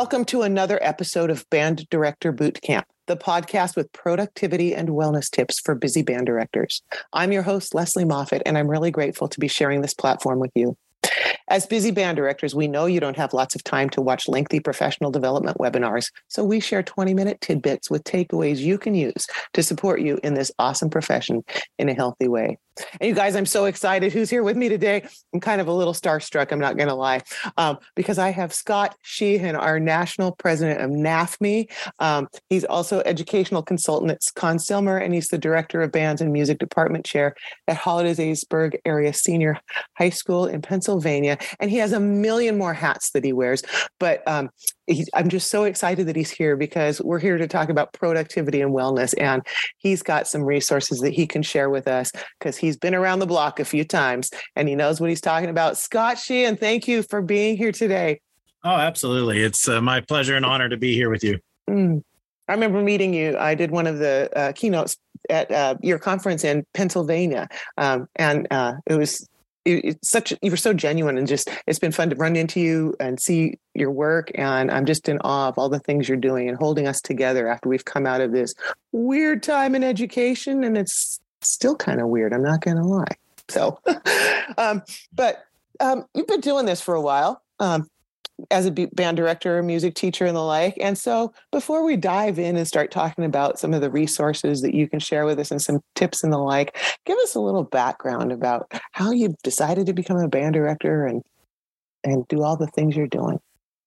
Welcome to another episode of Band Director Boot Camp, the podcast with productivity and wellness tips for busy band directors. I'm your host, Lesley Moffat, and I'm really grateful to be sharing this platform with you. As busy band directors, we know you don't have lots of time to watch lengthy professional development webinars, so we share 20 minute tidbits with takeaways you can use to support you in this awesome profession in a healthy way. And you guys, I'm so excited. Who's here with me today? I'm kind of a little starstruck, I'm not going to lie, um, because I have Scott Sheehan, our national president of NAFME. Um, he's also educational consultant at Conn-Selmer, and he's the director of bands and music department chair at Hollidaysburg Area Senior High School in Pennsylvania. And he has a million more hats that he wears. But um, I'm just so excited that he's here because we're here to talk about productivity and wellness. And he's got some resources that he can share with us because he's been around the block a few times and he knows what he's talking about. Scott Sheehan, thank you for being here today. Oh, absolutely. It's uh, my pleasure and honor to be here with you. Mm. I remember meeting you. I did one of the uh, keynotes at uh, your conference in Pennsylvania, um, and uh, it was it's such you were so genuine and just it's been fun to run into you and see your work and i'm just in awe of all the things you're doing and holding us together after we've come out of this weird time in education and it's still kind of weird i'm not going to lie. So um, but um, you've been doing this for a while um, as a band director, a music teacher, and the like. And so, before we dive in and start talking about some of the resources that you can share with us and some tips and the like, give us a little background about how you decided to become a band director and and do all the things you're doing.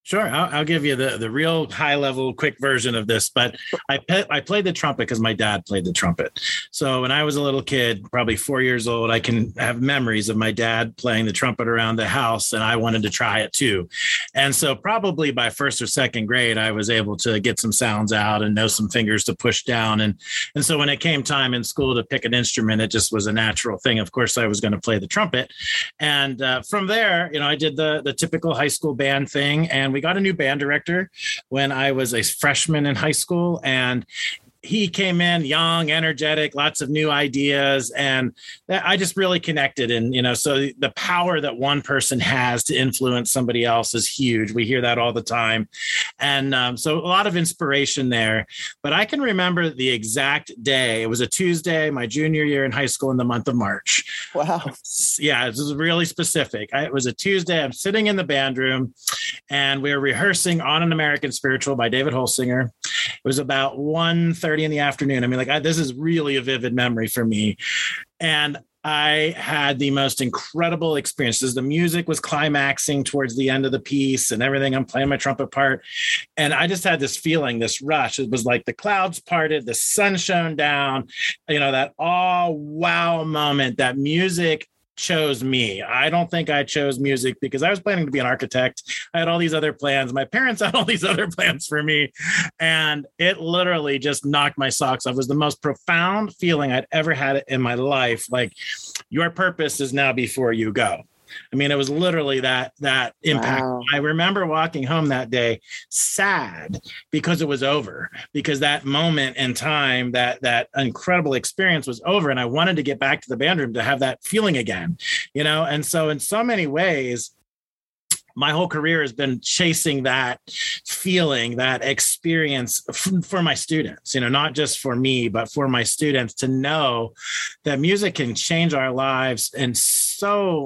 Sure, I'll, I'll, give you the the real high level, quick version of this. But I pe- I played the trumpet because my dad played the trumpet. So when I was a little kid, probably four years old, I can have memories of my dad playing the trumpet around the house, and I wanted to try it too. And so probably by first or second grade, I was able to get some sounds out and know some fingers to push down. And and so when it came time in school to pick an instrument, it just was a natural thing. Of course, I was going to play the trumpet, and uh, from there, you know, I did the the typical high school band thing and we got a new band director when I was a freshman in high school. And he came in young, energetic, lots of new ideas, and I just really connected. And you know, so the power that one person has to influence somebody else is huge. We hear that all the time, and um, so a lot of inspiration there. But I can remember the exact day. It was a Tuesday, my junior year in high school, in the month of March. Wow. Yeah, it was really specific. I, it was a Tuesday. I'm sitting in the band room, and we were rehearsing "On an American Spiritual" by David Holsinger. It was about one thirty 30 in the afternoon. I mean, like I, this is really a vivid memory for me. And I had the most incredible experiences. The music was climaxing towards the end of the piece and everything. I'm playing my trumpet part. And I just had this feeling, this rush. It was like the clouds parted, the sun shone down, you know, that all wow moment, that music chose me. I don't think I chose music because I was planning to be an architect. I had all these other plans. My parents had all these other plans for me. And it literally just knocked my socks off. It was the most profound feeling I'd ever had in my life. Like, your purpose is now before you go. I mean, it was literally that that impact. Wow. I remember walking home that day sad because it was over, because that moment in time, that that incredible experience was over, and I wanted to get back to the band room to have that feeling again, you know. And so, in so many ways, my whole career has been chasing that feeling that experience f- for my students you know not just for me but for my students to know that music can change our lives in so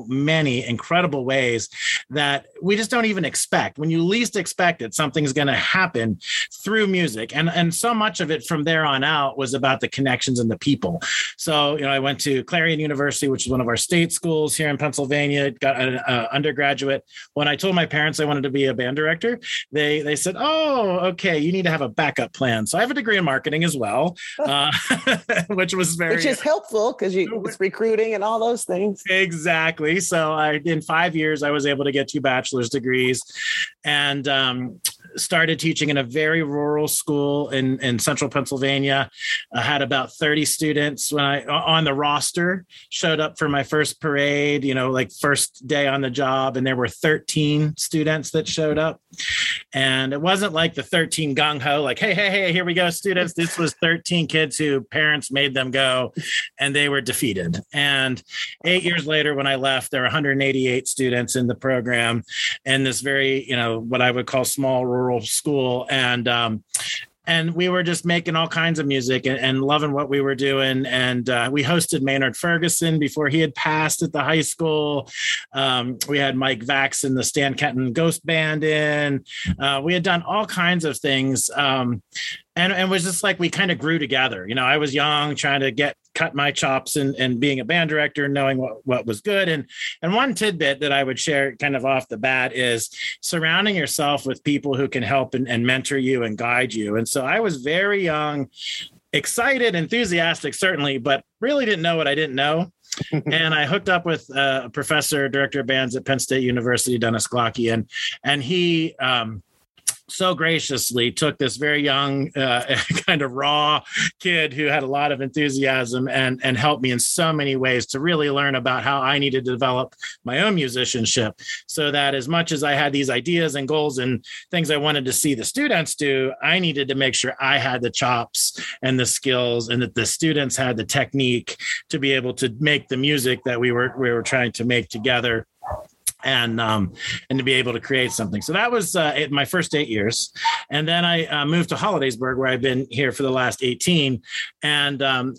many incredible ways that we just don't even expect when you least expect it something's going to happen through music and and so much of it from there on out was about the connections and the people so you know i went to clarion university which is one of our state schools here in pennsylvania got an undergraduate when i I told my parents I wanted to be a band director, they they said, "Oh, okay, you need to have a backup plan." So I have a degree in marketing as well, uh, which was very which is helpful because you it's recruiting and all those things. Exactly. So I in five years I was able to get two bachelor's degrees, and um, started teaching in a very rural school in, in central Pennsylvania. I had about 30 students when I on the roster, showed up for my first parade, you know, like first day on the job, and there were 13 students that showed up. And it wasn't like the 13 gung ho, like, hey, hey, hey, here we go, students. This was 13 kids who parents made them go and they were defeated. And eight years later, when I left, there were 188 students in the program and this very, you know, what I would call small rural rural school, and um, and we were just making all kinds of music and, and loving what we were doing. And uh, we hosted Maynard Ferguson before he had passed at the high school. Um, we had Mike Vax and the Stan Kenton Ghost Band in. Uh, we had done all kinds of things. Um, and, and it was just like we kind of grew together. You know, I was young, trying to get cut my chops and, and being a band director, and knowing what, what was good. And and one tidbit that I would share kind of off the bat is surrounding yourself with people who can help and, and mentor you and guide you. And so I was very young, excited, enthusiastic, certainly, but really didn't know what I didn't know. and I hooked up with uh, a professor, director of bands at Penn State University, Dennis Glocke, and and he um, so graciously took this very young, uh, kind of raw kid who had a lot of enthusiasm and and helped me in so many ways to really learn about how I needed to develop my own musicianship, so that as much as I had these ideas and goals and things I wanted to see the students do, I needed to make sure I had the chops and the skills, and that the students had the technique to be able to make the music that we were we were trying to make together and um, and to be able to create something. So that was uh, my first eight years, and then I uh, moved to Hollidaysburg, where I've been here for the last eighteen, and um,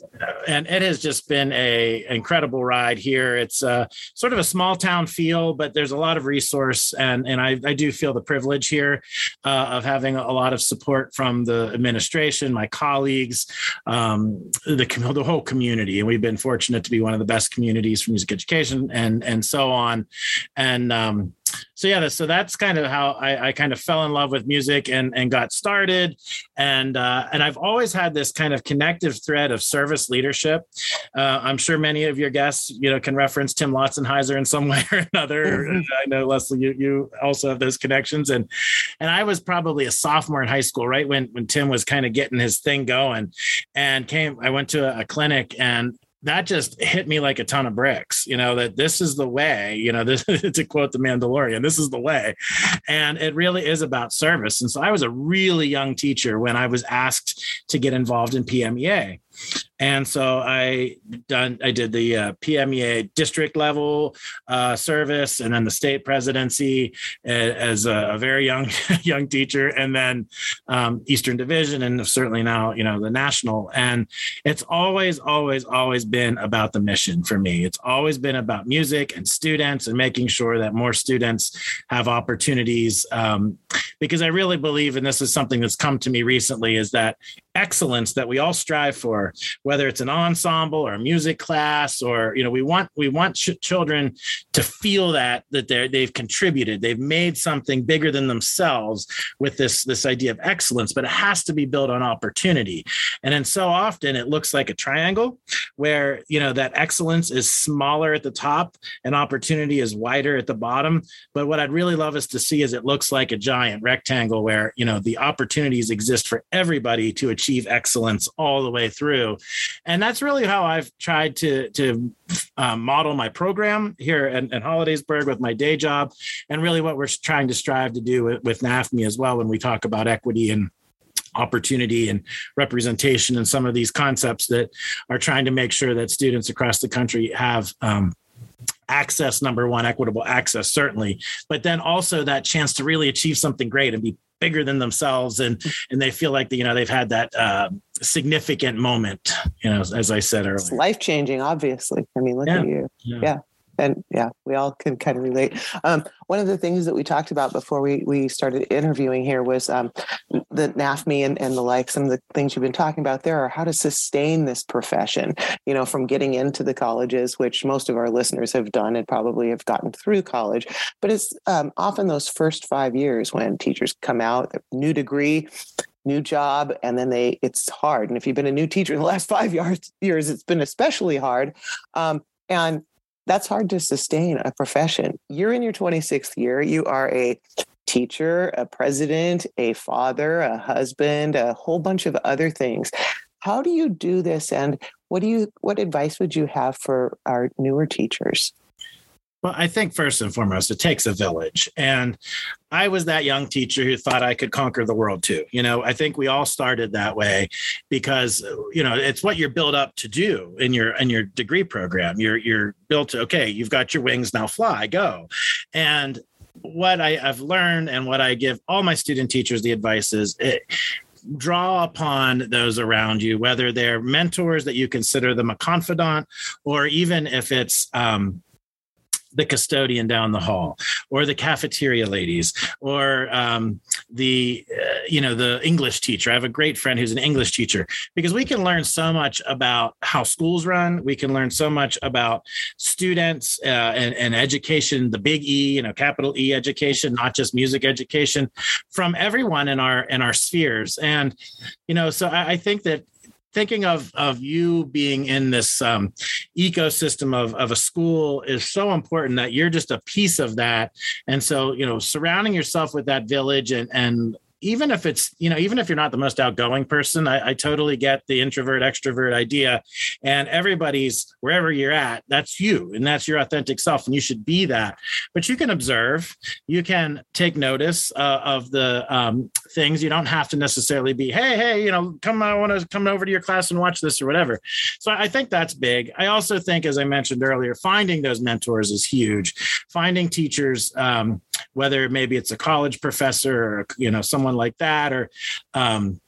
and it has just been a incredible ride here. It's uh, sort of a small town feel, but there's a lot of resource, and and I, I do feel the privilege here uh, of having a lot of support from the administration, my colleagues, um, the the whole community, and we've been fortunate to be one of the best communities for music education, and and so on, and and um, so yeah, so that's kind of how I, I, kind of fell in love with music and and got started, and uh, and I've always had this kind of connective thread of service leadership. Uh, I'm sure many of your guests, you know, can reference Tim Lautzenheiser in some way or another. Mm-hmm. I know Lesley, you you also have those connections, and and I was probably a sophomore in high school, right when when Tim was kind of getting his thing going, and came. I went to a, a clinic and that just hit me like a ton of bricks, you know, that this is the way, you know, this to quote the Mandalorian, this is the way. And it really is about service. And so I was a really young teacher when I was asked to get involved in PMEA. And so I done I did the uh, PMEA district level uh, service, and then the state presidency as a, a very young young teacher, and then um, Eastern Division, and certainly now you know the national. And it's always, always, always been about the mission for me. It's always been about music and students, and making sure that more students have opportunities. Um, because I really believe, and this is something that's come to me recently, is that excellence that we all strive for whether it's an ensemble or a music class or you know we want we want ch- children to feel that that they're they've contributed they've made something bigger than themselves with this this idea of excellence but it has to be built on opportunity. And then so often it looks like a triangle where you know that excellence is smaller at the top and opportunity is wider at the bottom. But what i'd really love us to see is it looks like a giant rectangle where you know the opportunities exist for everybody to achieve achieve excellence all the way through. And that's really how I've tried to, to um, model my program here at Hollidaysburg with my day job, and really what we're trying to strive to do with, with NAFME as well when we talk about equity and opportunity and representation and some of these concepts that are trying to make sure that students across the country have um, access number one equitable access certainly but then also that chance to really achieve something great and be bigger than themselves and and they feel like you know they've had that uh, significant moment you know as i said earlier life changing obviously i mean look yeah. at you yeah. yeah and yeah, we all can kind of relate. Um, one of the things that we talked about before we we started interviewing here was um, the NAFME and, and the like. Some of the things you've been talking about there are how to sustain this profession. You know, from getting into the colleges, which most of our listeners have done and probably have gotten through college, but it's um, often those first five years when teachers come out, new degree, new job and then they it's hard and if you've been a new teacher in the last five years it's been especially hard um, and that's hard to sustain a profession. You're in your 26th year. You are a teacher, a president, a father, a husband, a whole bunch of other things. How do you do this and what do you what advice would you have for our newer teachers? Well, I think first and foremost, it takes a village. And I was that young teacher who thought I could conquer the world too. You know, I think we all started that way because, you know, it's what you're built up to do in your in your degree program. You're you're built to, okay, you've got your wings, now fly, go. And what I, have learned and what I give all my student teachers the advice is it, draw upon those around you, whether they're mentors that you consider them a confidant, or even if it's um, the custodian down the hall or the cafeteria ladies or um, the uh, you know the english teacher. I have a great friend who's an english teacher. Because we can learn so much about how schools run. We can learn so much about students uh, and, and education the big e you know capital e education not just music education from everyone in our in our spheres. And you know so I, I think that thinking of of you being in this um, ecosystem of of a school is so important that you're just a piece of that. And so you know surrounding yourself with that village and and even if it's you know even if you're not the most outgoing person I, I, totally get the introvert extrovert idea. And everybody's wherever you're at that's you and that's your authentic self and you should be that. But you can observe you can take notice uh, of the um, things. You don't have to necessarily be hey hey you know come i want to come over to your class and watch this or whatever. So i think that's big. I also think as i mentioned earlier finding those mentors is huge. Finding teachers um, whether maybe it's a college professor or you know someone like that or um,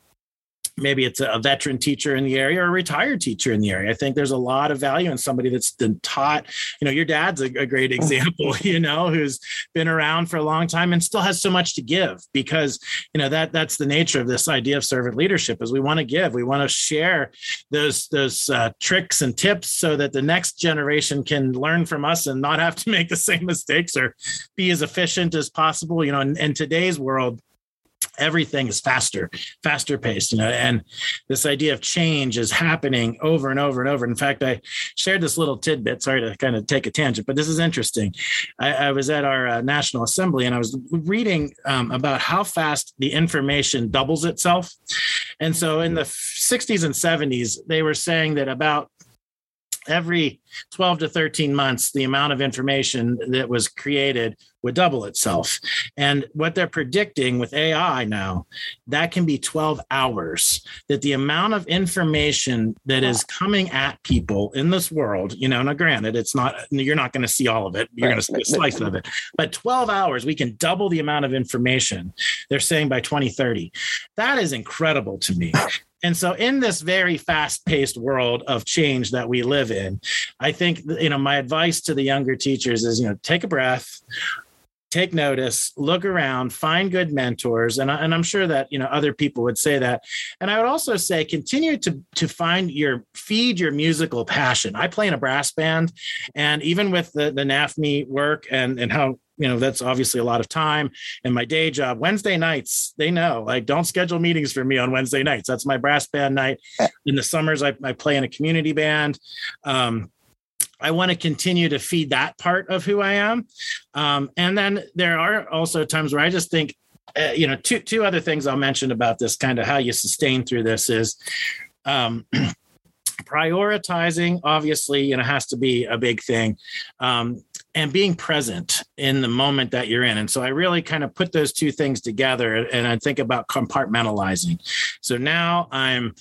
maybe it's a veteran teacher in the area or a retired teacher in the area. I think there's a lot of value in somebody that's been taught. You know, your dad's a, a, great example, you know, who's been around for a long time and still has so much to give because, you know, that that's the nature of this idea of servant leadership is we want to give, we want to share those those uh, tricks and tips so that the next generation can learn from us and not have to make the same mistakes or be as efficient as possible. You know, in, in today's world, everything is faster faster paced you know and this idea of change is happening over and over and over. In fact i shared this little tidbit sorry to kind of take a tangent but this is interesting. I, I was at our uh, national assembly and i was reading um, about how fast the information doubles itself. And so in the 60s and 70s they were saying that about every 12 to 13 months, the amount of information that was created would double itself. And what they're predicting with AI now, that can be 12 hours, that the amount of information that is coming at people in this world, you know, now granted, it's not, you're not going to see all of it, you're going to see a slice of it, but 12 hours, we can double the amount of information they're saying by 2030. That is incredible to me. And so, in this very fast paced world of change that we live in, I think, you know, my advice to the younger teachers is, you know, take a breath, take notice, look around, find good mentors. And, I, and I'm sure that, you know, other people would say that. And I would also say, continue to, to find your, feed your musical passion. I play in a brass band and even with the, the NAFME work and, and how you know that's obviously a lot of time. And my day job wednesday nights they know like don't schedule meetings for me on wednesday nights. That's my brass band night. In the summers i, I play in a community band. Um, I want to continue to feed that part of who I am. Um, and then there are also times where I just think, uh, you know, two two other things I'll mention about this kind of how you sustain through this is um, prioritizing. Obviously, you know, has to be a big thing. Um, and being present in the moment that you're in. And so I really kind of put those two things together and I think about compartmentalizing. So now I'm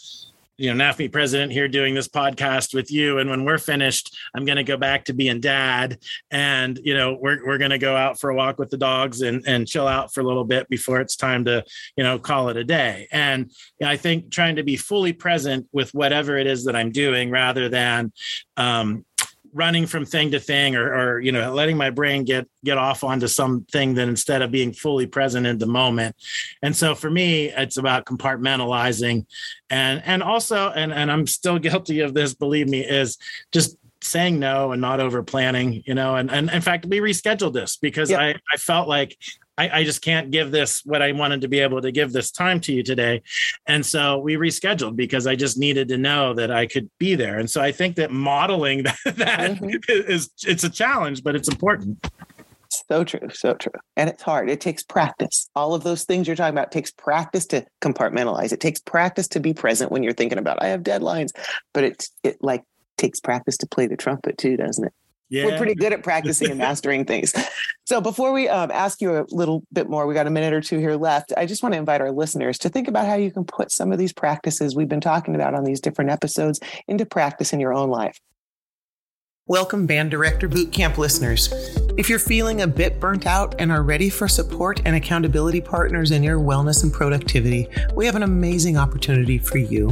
you know, NAFME president here doing this podcast with you. And when we're finished, I'm going to go back to being dad. And, you know, we're, we're going to go out for a walk with the dogs and, and chill out for a little bit before it's time to, you know, call it a day. And you know, I think trying to be fully present with whatever it is that I'm doing rather than, um, running from thing to thing or, or you know letting my brain get get off onto something that instead of being fully present in the moment. And so for me it's about compartmentalizing. And and also and and i'm still guilty of this believe me is just saying no and not over planning you know and, and in fact we rescheduled this because i i felt like I, I, just can't give this what I wanted to be able to give this time to you today. And so we rescheduled because I just needed to know that I could be there. And so I think that modeling that, that mm-hmm. is it's a challenge, but it's important. So true, so true. And it's hard. It takes practice. All of those things you're talking about takes practice to compartmentalize. It takes practice to be present when you're thinking about I have deadlines, but it's it like takes practice to play the trumpet too, doesn't it? Yeah. We're pretty good at practicing and mastering things. So before we um, ask you a little bit more, we got a minute or two here left. I just want to invite our listeners to think about how you can put some of these practices we've been talking about on these different episodes into practice in your own life. Welcome, Band Director Bootcamp listeners. If you're feeling a bit burnt out and are ready for support and accountability partners in your wellness and productivity, we have an amazing opportunity for you.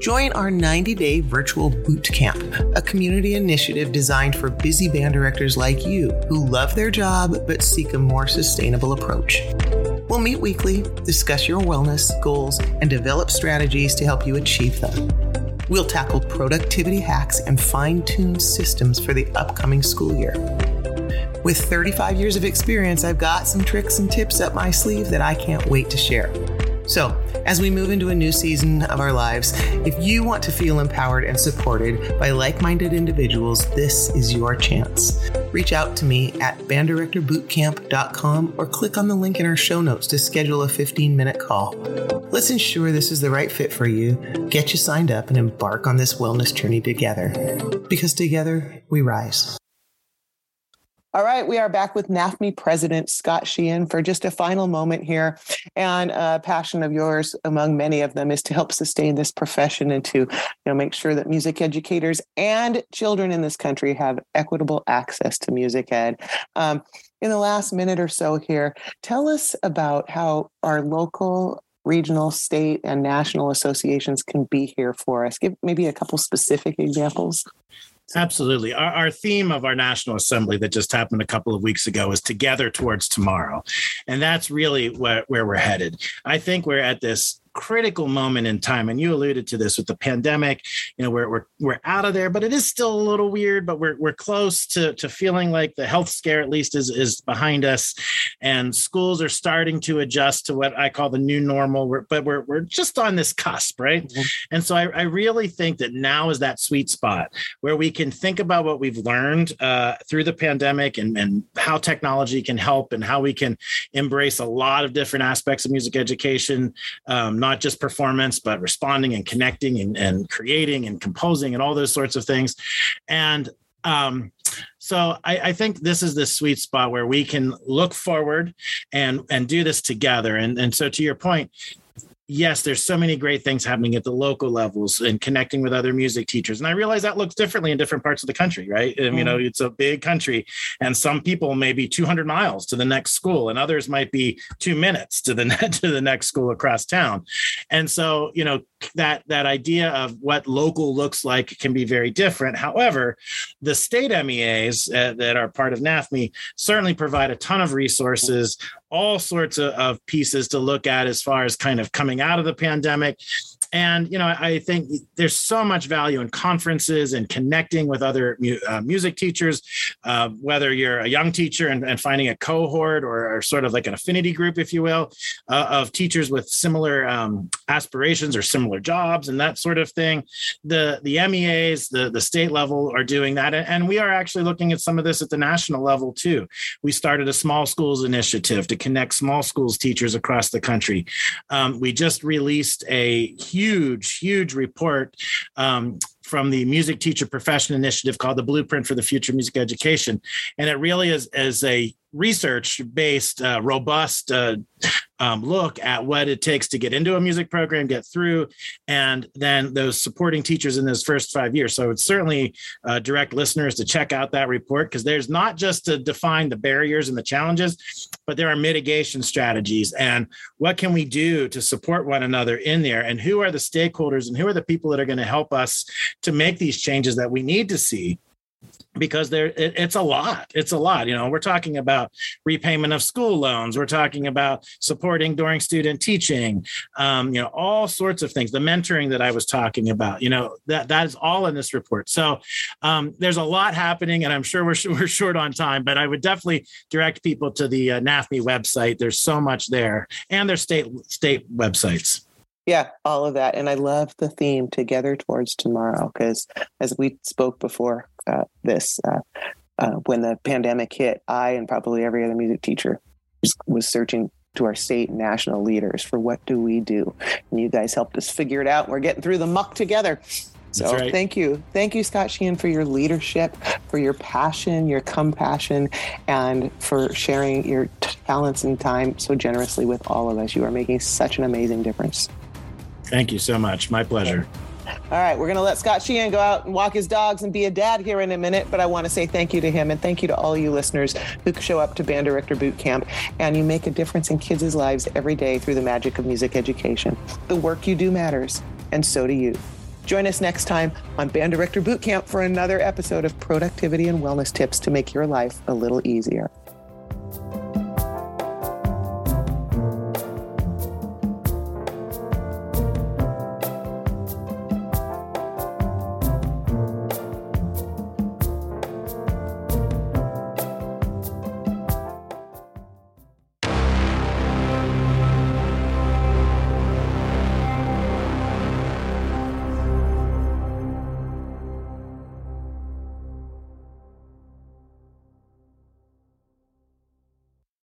Join our 90 day virtual boot camp, a community initiative designed for busy band directors like you who love their job but seek a more sustainable approach. We'll meet weekly, discuss your wellness goals, and develop strategies to help you achieve them. We'll tackle productivity hacks and fine tune systems for the upcoming school year. With 35 years of experience, I've got some tricks and tips up my sleeve that I can't wait to share. So, as we move into a new season of our lives, if you want to feel empowered and supported by like minded individuals, this is your chance. Reach out to me at banddirectorbootcamp.com or click on the link in our show notes to schedule a 15 minute call. Let's ensure this is the right fit for you, get you signed up, and embark on this wellness journey together. Because together we rise. All right, we are back with NAFME President Scott Sheehan for just a final moment here. And a passion of yours, among many of them, is to help sustain this profession and to you know, make sure that music educators and children in this country have equitable access to music ed. Um, in the last minute or so here, tell us about how our local regional, state, and national associations can be here for us. Give maybe a couple specific examples. Absolutely. Our, our, theme of our National Assembly that just happened a couple of weeks ago is Together Towards Tomorrow. And that's really where, where we're headed. I think we're at this critical moment in time and you alluded to this with the pandemic you know we're we're, we're out of there but it is still a little weird but we're, we're close to, to feeling like the health scare at least is is behind us and schools are starting to adjust to what i call the new normal we're, but we're, we're just on this cusp right mm-hmm. and so I, I really think that now is that sweet spot where we can think about what we've learned uh, through the pandemic and, and how technology can help and how we can embrace a lot of different aspects of music education um, not just performance, but responding and connecting and, and creating and composing and all those sorts of things. And um, so I, I, think this is the sweet spot where we can look forward and and do this together. And and so to your point, yes, there's so many great things happening at the local levels and connecting with other music teachers. And I realize that looks differently in different parts of the country, right? Mm. You know, mm-hmm. it's a big country, and some people may be 200 miles to the next school, and others might be two minutes to the to the next school across town. And so, you know, that that idea of what local looks like can be very different. However, the state MEAs uh, that are part of NAFME certainly provide a ton of resources all sorts of, of pieces to look at as far as kind of coming out of the pandemic and you know i think there's so much value in conferences and connecting with other mu- uh, music teachers uh, whether you're a young teacher and, and finding a cohort or, or, sort of like an affinity group if you will uh, of teachers with similar um, aspirations or similar jobs and that sort of thing. The the meas the, the state level are doing that. And we are actually looking at some of this at the national level too. We started a small schools initiative to connect small schools teachers across the country. Um, we just released a huge huge, huge report um, from the Music Teacher Profession Initiative called the Blueprint for the Future Music Education. And it really is, is a research based, uh, robust uh, um, look at what it takes to get into a music program, get through, and then those supporting teachers in those first five years. So it's certainly uh, direct listeners to check out that report because there's not just to define the barriers and the challenges, but there are mitigation strategies. And what can we do to support one another in there, and who are the stakeholders and who are the people that are going to help us to make these changes that we need to see because there it, it's a lot. It's a lot you know we're talking about repayment of school loans. We're talking about supporting during student teaching um, you know all sorts of things the mentoring that i was talking about you know that that is all in this report. So um, there's a lot happening and i'm sure we're, we're short on time but i would definitely direct people to the uh, nafme website. There's so much there and their state state websites yeah, all of that. And I love the theme together towards tomorrow because as we spoke before uh, this, uh, uh, when the pandemic hit, I and probably every other music teacher was searching to our state and national leaders for what do we do. And you guys helped us figure it out. We're getting through the muck together. So right. thank you. Thank you, Scott Sheehan, for your leadership, for your passion, your compassion, and for sharing your talents and time so generously with all of us. You are making such an amazing difference. Thank you so much. My pleasure. All right, we're going to let Scott Sheehan go out and walk his dogs and be a dad here in a minute, but I want to say thank you to him and thank you to all you listeners who show up to Band Director Boot Camp and you make a difference in kids' lives every day through the magic of music education. The work you do matters, and so do you. Join us next time on Band Director Boot Camp for another episode of productivity and wellness tips to make your life a little easier.